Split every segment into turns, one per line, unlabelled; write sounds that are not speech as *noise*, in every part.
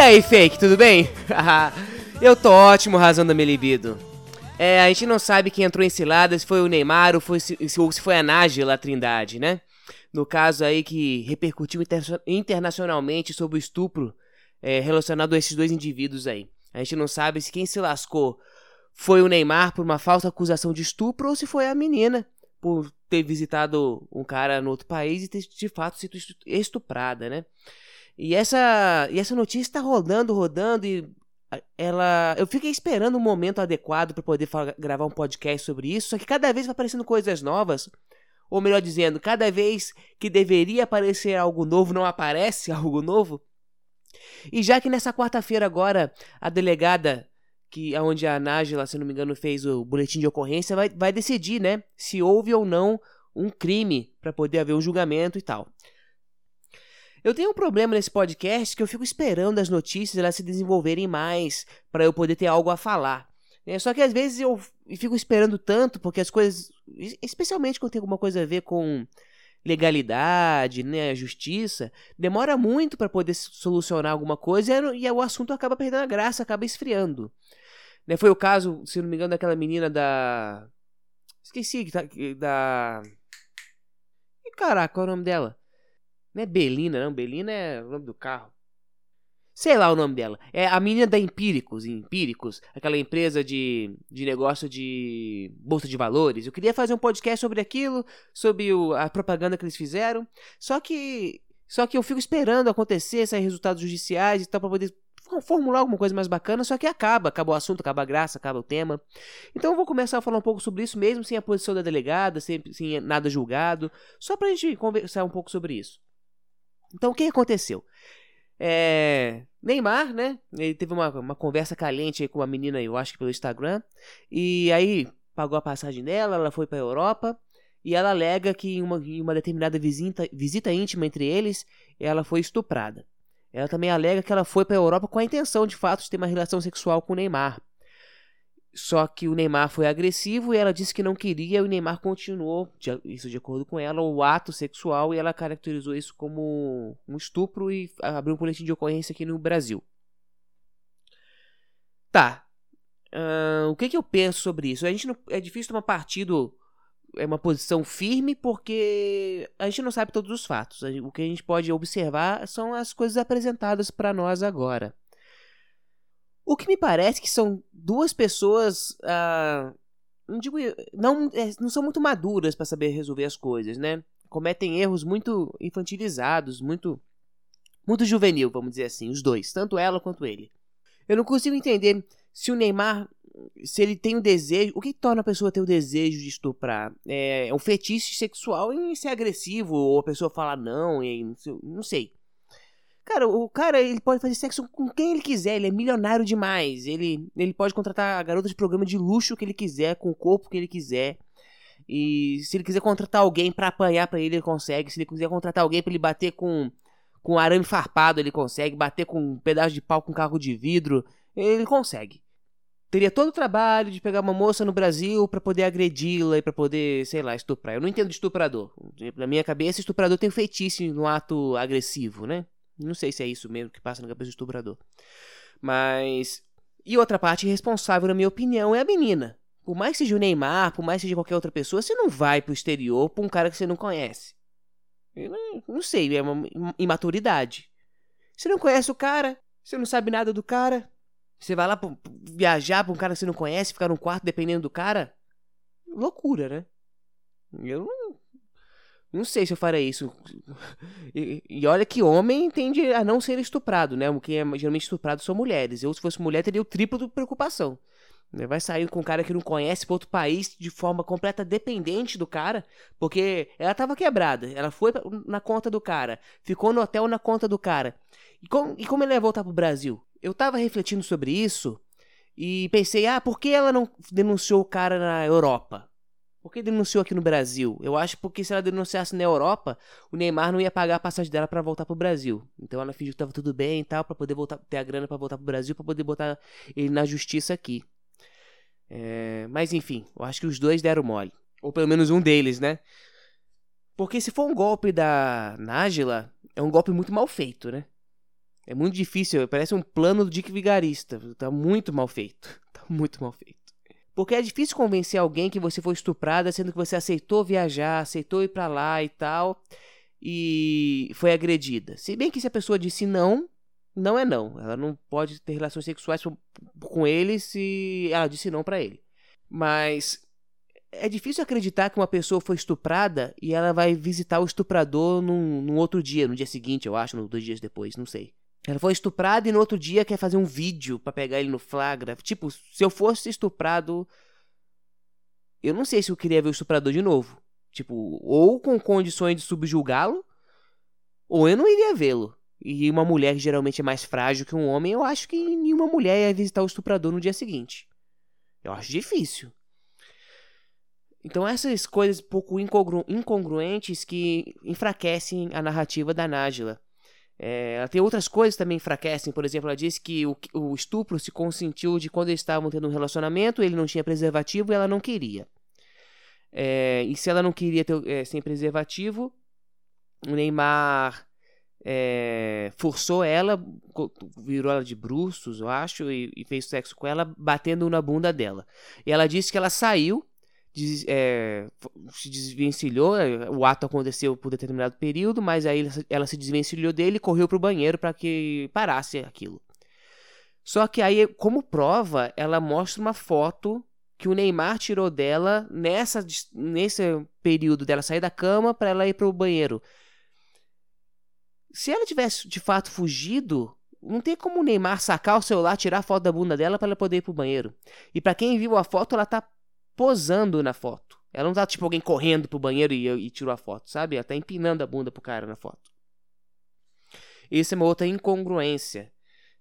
aí, fake, tudo bem? *laughs* eu tô ótimo, razão da minha libido. É, a gente não sabe quem entrou em cilada, se foi o Neymar ou, foi, se, ou se foi a Nájila Trindade, né? No caso aí que repercutiu inter internacionalmente sobre o estupro é, relacionado a esses dois indivíduos aí. A gente não sabe se quem se lascou foi o Neymar por uma falsa acusação de estupro ou se foi a menina por ter visitado um cara no outro país e ter de fato sido estuprada, né? E essa, e essa notícia está rodando, rodando e ela, eu fiquei esperando um momento adequado para poder falar, gravar um podcast sobre isso, só que cada vez vai aparecendo coisas novas, ou melhor dizendo, cada vez que deveria aparecer algo novo não aparece *laughs* algo novo. E já que nessa quarta-feira agora a delegada que aonde a Nájila, se não me engano, fez o boletim de ocorrência, vai, vai decidir, né, se houve ou não um crime para poder haver um julgamento e tal. Eu tenho um problema nesse podcast que eu fico esperando as notícias elas se desenvolverem mais para eu poder ter algo a falar. É, só que às vezes eu fico esperando tanto porque as coisas, especialmente quando tem alguma coisa a ver com legalidade, né, justiça, demora muito para poder solucionar alguma coisa e, e, o assunto acaba perdendo a graça, acaba esfriando. Né, foi o caso, se não me engano, daquela menina da esqueci tá, da e caraca, qual é o nome dela? Não é Belina, não. Belina é o nome do carro. Sei lá o nome dela. É a menina da Empíricos, Empíricos, aquela empresa de, de negócio de bolsa de valores. Eu queria fazer um podcast sobre aquilo, sobre o, a propaganda que eles fizeram. Só que só que eu fico esperando acontecer, sair resultados judiciais e tal para poder formular alguma coisa mais bacana, só que acaba, acaba o assunto, acaba a graça, acaba o tema. Então eu vou começar a falar um pouco sobre isso mesmo, sem a posição da delegada, sem, sem nada julgado, só pra gente conversar um pouco sobre isso. Então o que aconteceu? É, Neymar, né? Ele teve uma, uma conversa caliente com uma menina, eu acho que pelo Instagram. E aí pagou a passagem dela, ela foi para a Europa. E ela alega que em uma, em uma determinada visita, visita íntima entre eles, ela foi estuprada. Ela também alega que ela foi para a Europa com a intenção, de fato, de ter uma relação sexual com Neymar. Só que o Neymar foi agressivo e ela disse que não queria, e o Neymar continuou, isso de acordo com ela, o ato sexual e ela caracterizou isso como um estupro e abriu um boletim de ocorrência aqui no Brasil. Tá. Uh, o que, que eu penso sobre isso? A gente não, é difícil tomar partido, é uma posição firme, porque a gente não sabe todos os fatos. O que a gente pode observar são as coisas apresentadas para nós agora. O que me parece que são duas pessoas. Uh, não digo. Não, é, não são muito maduras para saber resolver as coisas, né? Cometem erros muito infantilizados, muito. Muito juvenil, vamos dizer assim, os dois, tanto ela quanto ele. Eu não consigo entender se o Neymar, se ele tem o desejo, o que torna a pessoa ter o desejo de estuprar? É, é um fetiche sexual em ser agressivo, ou a pessoa falar não, e não sei. Cara, o cara, ele pode fazer sexo com quem ele quiser, ele é milionário demais. Ele, ele pode contratar a garota de programa de luxo que ele quiser, com o corpo que ele quiser. E se ele quiser contratar alguém para apanhar para ele, ele consegue. Se ele quiser contratar alguém para ele bater com com arame farpado, ele consegue. Bater com um pedaço de pau com carro de vidro, ele consegue. Teria todo o trabalho de pegar uma moça no Brasil para poder agredi-la e para poder, sei lá, estuprar. Eu não entendo de estuprador. Na minha cabeça, estuprador tem feitiço no ato agressivo, né? Não sei se é isso mesmo que passa na cabeça do estuprador. Mas. E outra parte responsável, na minha opinião, é a menina. Por mais que seja o Neymar, por mais que seja qualquer outra pessoa, você não vai pro exterior pra um cara que você não conhece. Não, não sei, é uma imaturidade. Você não conhece o cara, você não sabe nada do cara. Você vai lá pra, viajar pra um cara que você não conhece, ficar num quarto dependendo do cara. Loucura, né? Eu não, não sei se eu faria isso. E, e, olha que homem tende a não ser estuprado, né? O que é geralmente estuprado são mulheres. Eu, se fosse mulher, teria o triplo de preocupação. Né? Vai sair com um cara que não conhece para outro país de forma completa dependente do cara, porque ela tava quebrada. Ela foi na conta do cara, ficou no hotel na conta do cara. E como, e como ele ia voltar pro Brasil? Eu tava refletindo sobre isso e pensei, ah, por que ela não denunciou o cara na Europa? Por que denunciou aqui no Brasil? Eu acho porque se ela denunciasse na Europa, o Neymar não ia pagar a passagem dela para voltar pro Brasil. Então ela fingiu que tava tudo bem e tal, para poder voltar, ter a grana para voltar pro Brasil, para poder botar ele na justiça aqui. É... Mas enfim, eu acho que os dois deram mole. Ou pelo menos um deles, né? Porque se for um golpe da Nájila, é um golpe muito mal feito, né? É muito difícil, parece um plano do Dick Vigarista. Tá muito mal feito. *laughs* Tá muito mal feito. Porque é difícil convencer alguém que você foi estuprada, sendo que você aceitou viajar, aceitou ir para lá e tal, e foi agredida. Se bem que se a pessoa disse não, não é não. Ela não pode ter relações sexuais com ele se ela disse não para ele. Mas é difícil acreditar que uma pessoa foi estuprada e ela vai visitar o estuprador num, num outro dia, no dia seguinte, eu acho, dois dias depois, não sei. Ela foi estuprada e no outro dia quer fazer um vídeo para pegar ele no flagra. Tipo, se eu fosse estuprado, eu não sei se eu queria ver o estuprador de novo. Tipo, ou com condições de subjulgá-lo, ou eu não iria vê-lo. E uma mulher que geralmente é mais frágil que um homem, eu acho que nenhuma mulher ia visitar o estuprador no dia seguinte. Eu acho difícil. Então essas coisas pouco incongru incongruentes que enfraquecem a narrativa da Nájila. É, ela tem outras coisas também enfraquecem. Por exemplo, ela disse que o, o estupro se consentiu de quando eles estavam tendo um relacionamento, ele não tinha preservativo e ela não queria. É, e se ela não queria ter é, sem preservativo, o Neymar é, forçou ela, virou ela de bruços, eu acho, e, e, fez sexo com ela, batendo na bunda dela. E ela disse que ela saiu é, se desvencilhou, é, o ato aconteceu por determinado período, mas aí ela se desvencilhou dele e correu para o banheiro para que parasse aquilo. Só que aí, como prova, ela mostra uma foto que o Neymar tirou dela nessa, nesse período dela sair da cama para ela ir para o banheiro. Se ela tivesse de fato fugido, não tem como o Neymar sacar o celular, tirar a foto da bunda dela para ela poder ir pro banheiro. E para quem viu a foto, ela tá posando na foto. Ela não tá tipo alguém correndo pro banheiro e, e tirou a foto, sabe? Ela tá empinando a bunda pro cara na foto. Isso é uma outra incongruência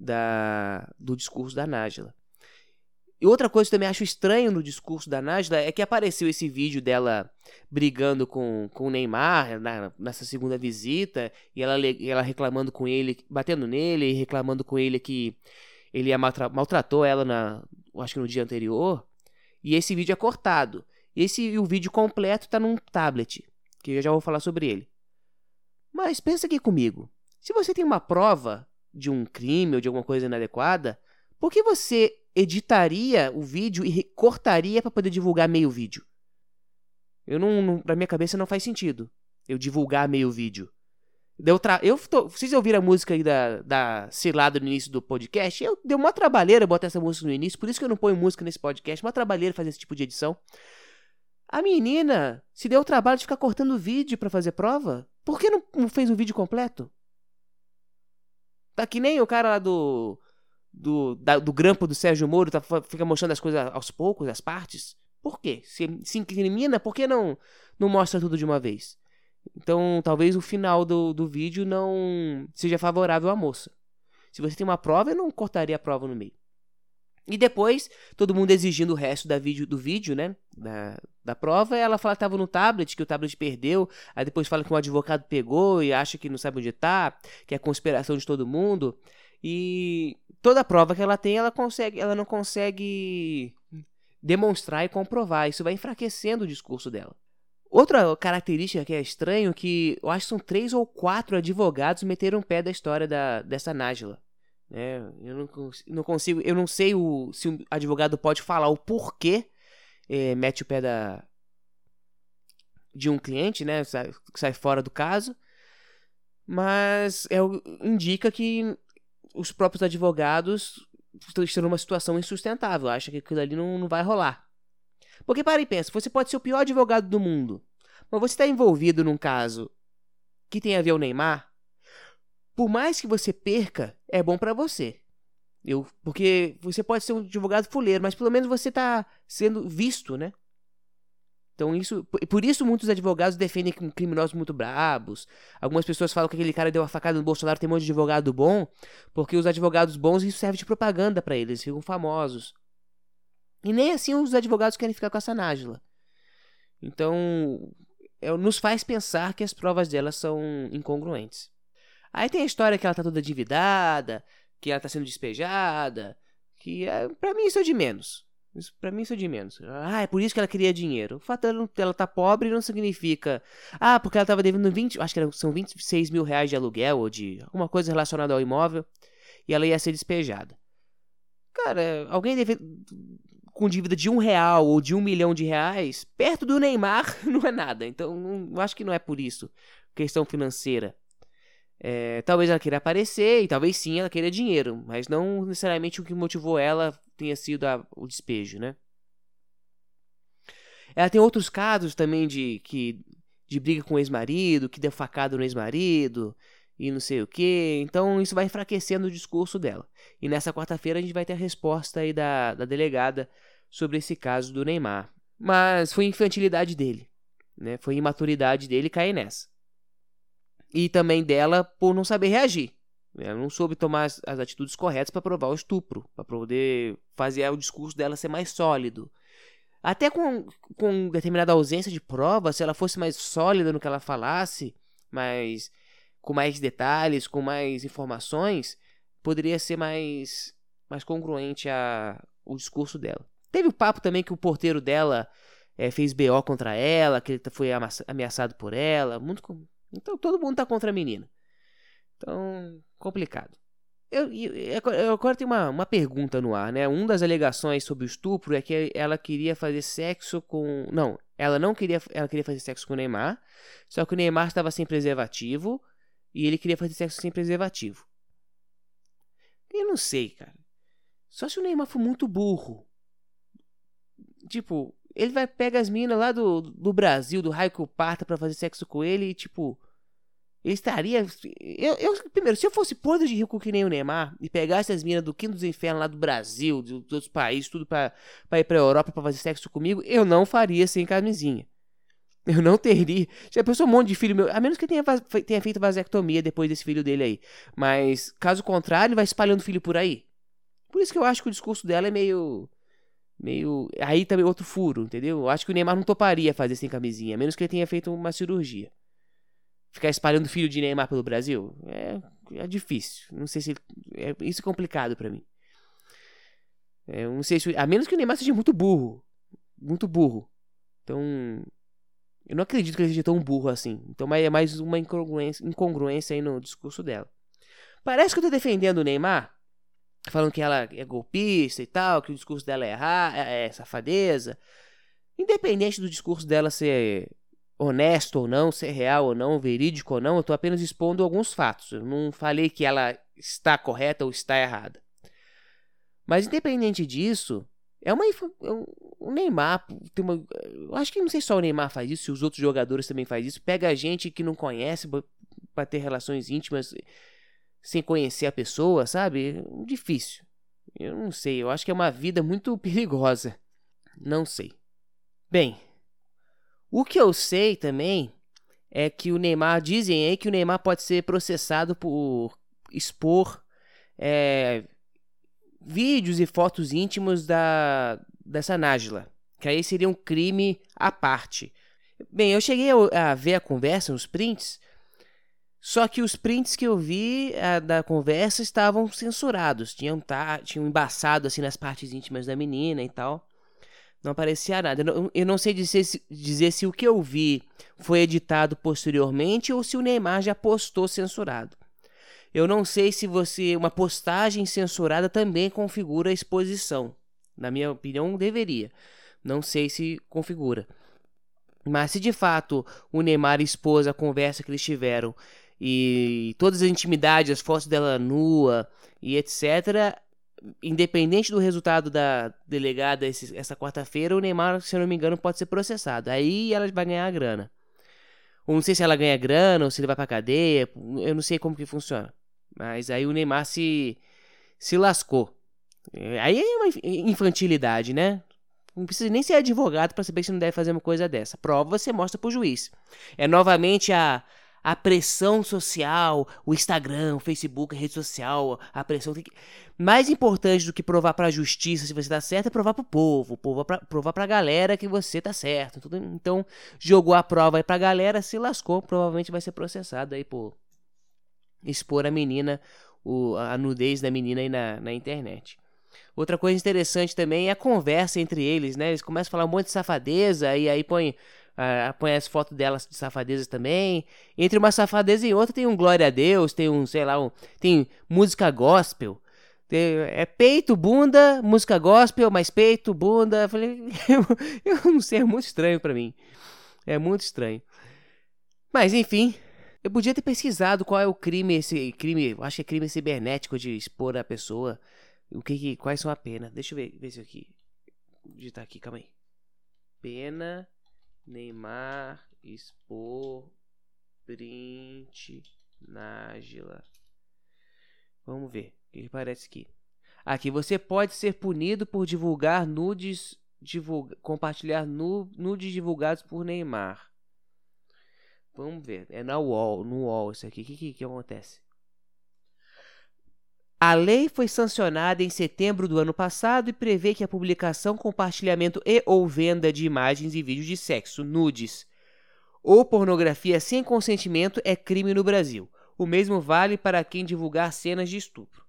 da, do discurso da Nájila. E outra coisa que eu também acho estranho no discurso da Nájila é que apareceu esse vídeo dela brigando com, com o Neymar na, nessa segunda visita e ela, ela reclamando com ele, batendo nele e reclamando com ele que ele maltratou ela na, acho que no dia anterior. E esse vídeo é cortado. Esse o vídeo completo está num tablet, que eu já vou falar sobre ele. Mas pensa aqui comigo. Se você tem uma prova de um crime ou de alguma coisa inadequada, por que você editaria o vídeo e cortaria para poder divulgar meio vídeo? Eu não, não, minha cabeça não faz sentido eu divulgar meio vídeo. Deu tra... eu tô... Vocês ouviram a música aí da, da Cilada no início do podcast? Eu deu uma trabalheira botar essa música no início, por isso que eu não ponho música nesse podcast. Uma trabalheira fazer esse tipo de edição. A menina se deu o trabalho de ficar cortando vídeo para fazer prova? Por que não, fez o vídeo completo? Tá que nem o cara lá do. Do, da, do grampo do Sérgio Moro, tá, fica mostrando as coisas aos poucos, as partes. Por quê? Se, se incrimina, por que não, não mostra tudo de uma vez? Então, talvez o final do, do vídeo não seja favorável à moça. Se você tem uma prova, eu não cortaria a prova no meio. E depois, todo mundo exigindo o resto da vídeo, do vídeo, né? Da, da prova, ela fala que estava no tablet, que o tablet perdeu. Aí depois fala que um advogado pegou e acha que não sabe onde está, que é conspiração de todo mundo. E toda prova que ela tem, ela consegue, ela não consegue demonstrar e comprovar. Isso vai enfraquecendo o discurso dela. Outra característica que é estranho que eu acho que são três ou quatro advogados meteram o pé da história da, dessa Nájila. É, eu não, não, consigo, eu não sei o, se o advogado pode falar o porquê é, mete o pé da, de um cliente, né, sai, sai fora do caso, mas é, indica que os próprios advogados estão numa situação insustentável, acha que aquilo ali não, não vai rolar. Porque para e pensa, você pode ser o pior advogado do mundo, mas você está envolvido num caso que tem a ver o Neymar, por mais que você perca, é bom para você. Eu, porque você pode ser um advogado fuleiro, mas pelo menos você está sendo visto, né? Então isso, por isso muitos advogados defendem criminosos muito brabos. Algumas pessoas falam que aquele cara deu uma facada no Bolsonaro, tem um monte de advogado bom, porque os advogados bons isso serve de propaganda para eles, ficam famosos. E nem assim os advogados querem ficar com essa Nájila. Então, é, nos faz pensar que as provas dela são incongruentes. Aí tem a história que ela tá toda endividada, que ela tá sendo despejada, que é, para mim isso é de menos. Isso, pra mim isso é de menos. Ah, é por isso que ela queria dinheiro. O fato dela ela tá pobre não significa. Ah, porque ela tava devendo 20. Acho que são 26 mil reais de aluguel ou de alguma coisa relacionada ao imóvel. E ela ia ser despejada. Cara, alguém deve, com dívida de um real ou de um milhão de reais, perto do Neymar, *laughs* não é nada. Então, não, acho que não é por isso. Questão financeira. É, talvez ela queira aparecer e talvez sim ela queira dinheiro, mas não necessariamente o que motivou ela tenha sido a, o despejo, né? Ela tem outros casos também de que de briga com o ex-marido, que deu facada no ex-marido e não sei o que. Então isso vai enfraquecendo o discurso dela. E nessa quarta-feira a gente vai ter a resposta aí da, da delegada sobre esse caso do Neymar. Mas foi infantilidade dele, né? Foi imaturidade dele cair nessa. E também dela por não saber reagir. Ela não soube tomar as, as atitudes corretas para provar o estupro, para poder fazer o discurso dela ser mais sólido. Até com, com determinada ausência de prova, se ela fosse mais sólida no que ela falasse, mas com mais detalhes, com mais informações, poderia ser mais, mais congruente a, o discurso dela. Teve o papo também que o porteiro dela é, fez BO contra ela, que ele foi ameaçado por ela. Muito, então todo mundo tá contra a menina. Então, complicado. Eu, eu, eu, agora tem uma, uma pergunta no ar, né? Uma das alegações sobre o estupro é que ela queria fazer sexo com. Não, ela não queria. Ela queria fazer sexo com o Neymar. Só que o Neymar estava sem preservativo. E ele queria fazer sexo sem preservativo. Eu não sei, cara. Só se o Neymar for muito burro. Tipo, ele vai pegar as minas lá do, do Brasil, do raio que o parta, pra fazer sexo com ele e, tipo. Ele estaria. Eu, eu, primeiro, se eu fosse podre de rico que nem o Neymar e pegasse as minas do quinto dos infernos lá do Brasil, dos outros países, tudo pra, pra ir pra Europa pra fazer sexo comigo, eu não faria sem camisinha. Eu não teria. Já pensou um monte de filho meu. A menos que tenha, tenha feito vasectomia depois desse filho dele aí. Mas, caso contrário, ele vai espalhando filho por aí. Por isso que eu acho que o discurso dela é meio. Meio. Aí também outro furo, entendeu? Eu acho que o Neymar não toparia fazer sem camisinha. A menos que ele tenha feito uma cirurgia. Ficar espalhando filho de Neymar pelo Brasil? É, é difícil. Não sei se. É, isso é complicado para mim. É, não sei se. A menos que o Neymar seja muito burro. Muito burro. Então. Eu não acredito que ele seja tão burro assim. Então é mais uma incongruência, incongruência aí no discurso dela. Parece que eu tô defendendo o Neymar, falando que ela é golpista e tal, que o discurso dela é, errar, é, é safadeza. Independente do discurso dela ser honesto ou não, ser real ou não, verídico ou não, eu tô apenas expondo alguns fatos. Eu não falei que ela está correta ou está errada. Mas independente disso, é uma. É o Neymar tem uma. Eu acho que não sei só o Neymar faz isso, se os outros jogadores também faz isso. Pega a gente que não conhece para ter relações íntimas sem conhecer a pessoa, sabe? Difícil. Eu não sei. Eu acho que é uma vida muito *laughs* perigosa. Não sei. Bem, o que eu sei também é que o Neymar. Dizem aí que o Neymar pode ser processado por expor é, vídeos e fotos íntimos da, dessa Nájila, que aí seria um crime à parte. Bem, eu cheguei a, ver a conversa, os prints, só que os prints que eu vi a, da conversa estavam censurados, tinham, tá, tinham embaçado assim nas partes íntimas da menina e tal. Não aparecia nada. Eu não, eu não sei dizer se, dizer se o que eu vi foi editado posteriormente ou se o Neymar já postou censurado. Eu não sei se você uma postagem censurada também configura a exposição. Na minha opinião, deveria. Não sei se configura. Mas se de fato o Neymar expôs a conversa que eles tiveram e todas as intimidades, as fotos dela nua e etc., independente do resultado da delegada esse, essa quarta-feira, o Neymar, se eu não me engano, pode ser processado. Aí ela vai ganhar a grana. Ou não sei se ela ganha grana ou se ele vai pra cadeia. Eu não sei como que funciona. Mas aí o Neymar se, se lascou. Aí é uma infantilidade, né? Não precisa nem ser advogado para saber que você não deve fazer uma coisa dessa. Prova você mostra pro juiz. É novamente a, a pressão social, o Instagram, o Facebook, a rede social, a pressão. Que... Mais importante do que provar para a justiça se você tá certo é provar pro povo, provar pra, pra galera que você tá certo. Então, jogou a prova aí pra galera, se lascou, provavelmente vai ser processado aí por expor a menina, o, a nudez da menina aí na, na internet. Outra coisa interessante também é a conversa entre eles, né? Eles começam a falar um monte de safadeza e aí põe, uh, põe as fotos delas de safadeza também. Entre uma safadeza e outra tem um glória a Deus, tem um, sei lá, um, tem música gospel. Tem, é peito, bunda, música gospel, mais peito, bunda. Eu falei, eu, *laughs* eu não sei, é muito estranho para mim. É muito estranho. Mas enfim, eu podia ter pesquisado qual é o crime, esse crime, acho que é crime cibernético de expor a pessoa o que, que quais são a pena? Deixa eu ver, ver isso aqui. Digitar aqui, calma aí. Pena Neymar expor print Nájila. Vamos ver o que, que parece aqui. Aqui você pode ser punido por divulgar nudes, divulga, compartilhar nu, nudes divulgados por Neymar. Vamos ver, é na UOL, no UOL isso aqui. O que, que, que acontece? A lei foi sancionada em setembro do ano passado e prevê que a publicação, compartilhamento e ou venda de imagens e vídeos de sexo, nudes ou pornografia sem consentimento é crime no Brasil. O mesmo vale para quem divulgar cenas de estupro.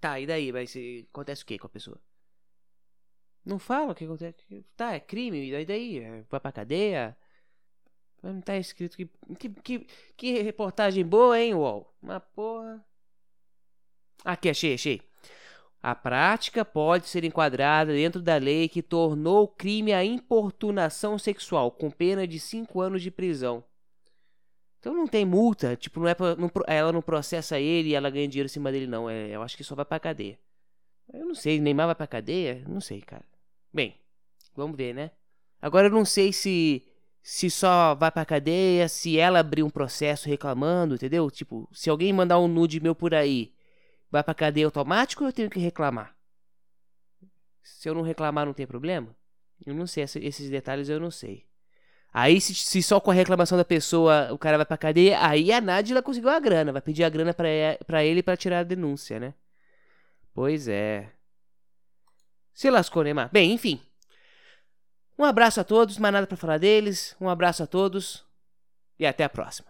Tá, e daí? Vai ser... Acontece o que com a pessoa? Não fala o que acontece. Tá, é crime, e daí? Vai pra cadeia? Não tá escrito que. Que, que, que reportagem boa, hein, UOL? Uma porra. Aqui, achei, achei. A prática pode ser enquadrada dentro da lei que tornou crime a importunação sexual, com pena de 5 anos de prisão. Então não tem multa, tipo, não é pra, não, ela não processa ele e ela ganha dinheiro em cima dele, não. É, eu acho que só vai pra cadeia. Eu não sei, Neymar vai pra cadeia? Não sei, cara. Bem, vamos ver, né? Agora eu não sei se se só vai pra cadeia, se ela abrir um processo reclamando, entendeu? Tipo, se alguém mandar um nude meu por aí vai pra cadeia automático ou eu tenho que reclamar? Se eu não reclamar, não tem problema? Eu não sei, esses detalhes eu não sei. Aí, se, se, só com a reclamação da pessoa o cara vai pra cadeia, aí a Nádia conseguiu a grana, vai pedir a grana pra, pra ele para tirar a denúncia, né? Pois é. Se lascou, Neymar. Bem, enfim. Um abraço a todos, mais nada para falar deles. Um abraço a todos e até a próxima.